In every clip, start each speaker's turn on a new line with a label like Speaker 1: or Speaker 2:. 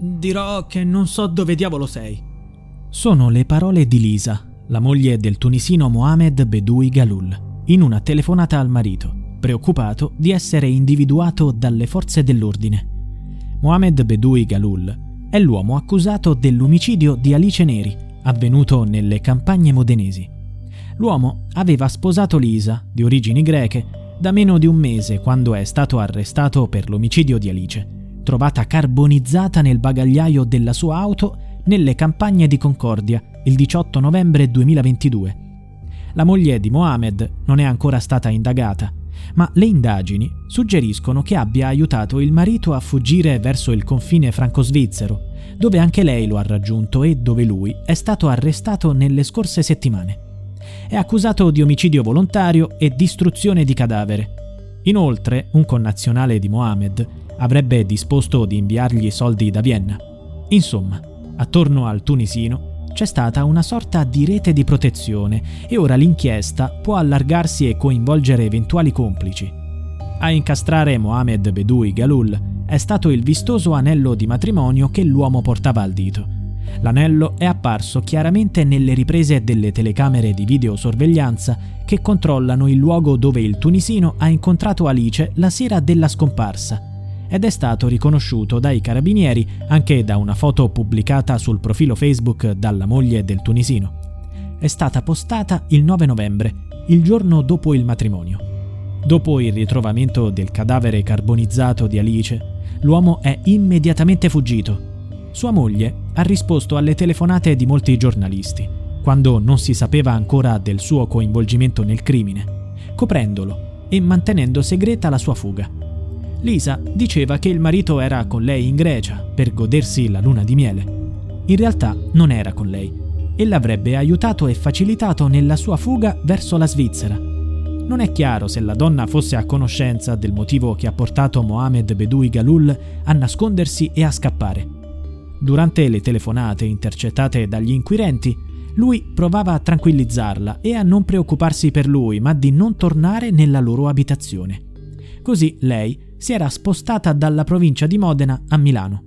Speaker 1: dirò che non so dove diavolo sei.
Speaker 2: Sono le parole di Lisa, la moglie del tunisino Mohamed Bedoui Galul, in una telefonata al marito, preoccupato di essere individuato dalle forze dell'ordine. Mohamed Bedoui Galul è l'uomo accusato dell'omicidio di Alice Neri, avvenuto nelle campagne modenesi. L'uomo aveva sposato Lisa, di origini greche, da meno di un mese quando è stato arrestato per l'omicidio di Alice, trovata carbonizzata nel bagagliaio della sua auto nelle campagne di Concordia il 18 novembre 2022. La moglie di Mohamed non è ancora stata indagata, ma le indagini suggeriscono che abbia aiutato il marito a fuggire verso il confine franco-svizzero, dove anche lei lo ha raggiunto e dove lui è stato arrestato nelle scorse settimane. È accusato di omicidio volontario e distruzione di cadavere. Inoltre, un connazionale di Mohamed avrebbe disposto di inviargli soldi da Vienna. Insomma, attorno al tunisino c'è stata una sorta di rete di protezione e ora l'inchiesta può allargarsi e coinvolgere eventuali complici. A incastrare Mohamed Bedoui Galul è stato il vistoso anello di matrimonio che l'uomo portava al dito. L'anello è apparso chiaramente nelle riprese delle telecamere di videosorveglianza che controllano il luogo dove il tunisino ha incontrato Alice la sera della scomparsa ed è stato riconosciuto dai carabinieri anche da una foto pubblicata sul profilo Facebook dalla moglie del tunisino. È stata postata il 9 novembre, il giorno dopo il matrimonio. Dopo il ritrovamento del cadavere carbonizzato di Alice, l'uomo è immediatamente fuggito. Sua moglie ha risposto alle telefonate di molti giornalisti, quando non si sapeva ancora del suo coinvolgimento nel crimine, coprendolo e mantenendo segreta la sua fuga. Lisa diceva che il marito era con lei in Grecia per godersi la luna di miele. In realtà non era con lei e l'avrebbe aiutato e facilitato nella sua fuga verso la Svizzera. Non è chiaro se la donna fosse a conoscenza del motivo che ha portato Mohamed Bedoui Galul a nascondersi e a scappare. Durante le telefonate intercettate dagli inquirenti, lui provava a tranquillizzarla e a non preoccuparsi per lui, ma di non tornare nella loro abitazione. Così lei si era spostata dalla provincia di Modena a Milano.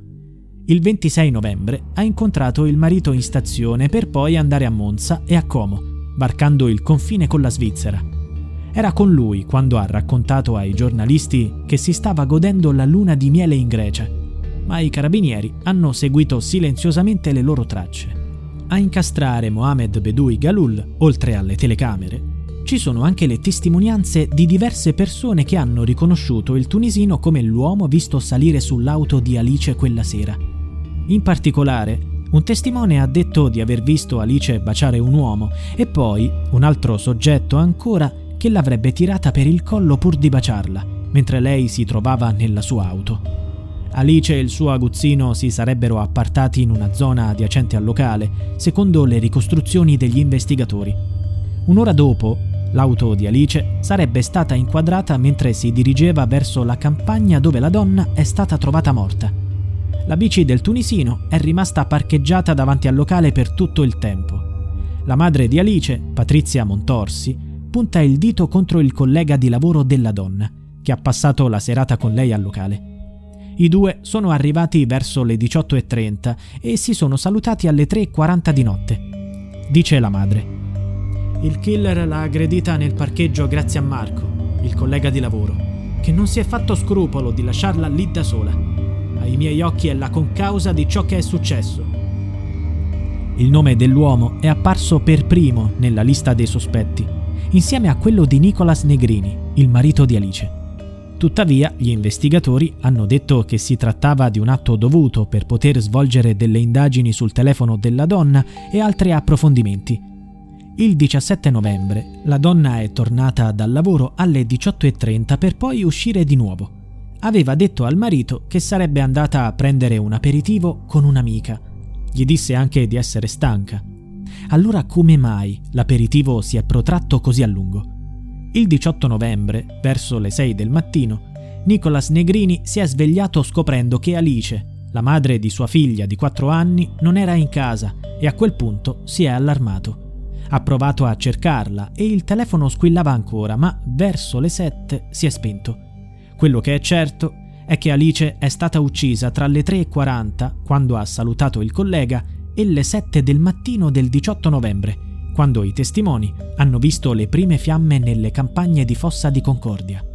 Speaker 2: Il 26 novembre ha incontrato il marito in stazione per poi andare a Monza e a Como, varcando il confine con la Svizzera. Era con lui quando ha raccontato ai giornalisti che si stava godendo la luna di miele in Grecia, ma i carabinieri hanno seguito silenziosamente le loro tracce. A incastrare Mohamed Bedoui Galul, oltre alle telecamere, ci sono anche le testimonianze di diverse persone che hanno riconosciuto il tunisino come l'uomo visto salire sull'auto di Alice quella sera. In particolare, un testimone ha detto di aver visto Alice baciare un uomo e poi un altro soggetto ancora che l'avrebbe tirata per il collo pur di baciarla, mentre lei si trovava nella sua auto. Alice e il suo aguzzino si sarebbero appartati in una zona adiacente al locale, secondo le ricostruzioni degli investigatori. Un'ora dopo, L'auto di Alice sarebbe stata inquadrata mentre si dirigeva verso la campagna dove la donna è stata trovata morta. La bici del tunisino è rimasta parcheggiata davanti al locale per tutto il tempo. La madre di Alice, Patrizia Montorsi, punta il dito contro il collega di lavoro della donna, che ha passato la serata con lei al locale. I due sono arrivati verso le 18.30 e si sono salutati alle 3.40 di notte. Dice la madre. Il killer l'ha aggredita nel parcheggio grazie a Marco, il collega di lavoro, che non si è fatto scrupolo di lasciarla lì da sola. Ai miei occhi è la concausa di ciò che è successo. Il nome dell'uomo è apparso per primo nella lista dei sospetti, insieme a quello di Nicolas Negrini, il marito di Alice. Tuttavia, gli investigatori hanno detto che si trattava di un atto dovuto per poter svolgere delle indagini sul telefono della donna e altri approfondimenti, il 17 novembre la donna è tornata dal lavoro alle 18.30 per poi uscire di nuovo. Aveva detto al marito che sarebbe andata a prendere un aperitivo con un'amica. Gli disse anche di essere stanca. Allora come mai l'aperitivo si è protratto così a lungo? Il 18 novembre, verso le 6 del mattino, Nicolas Negrini si è svegliato scoprendo che Alice, la madre di sua figlia di 4 anni, non era in casa e a quel punto si è allarmato. Ha provato a cercarla e il telefono squillava ancora, ma verso le sette si è spento. Quello che è certo è che Alice è stata uccisa tra le 3.40, quando ha salutato il collega, e le 7 del mattino del 18 novembre, quando i testimoni hanno visto le prime fiamme nelle campagne di Fossa di Concordia.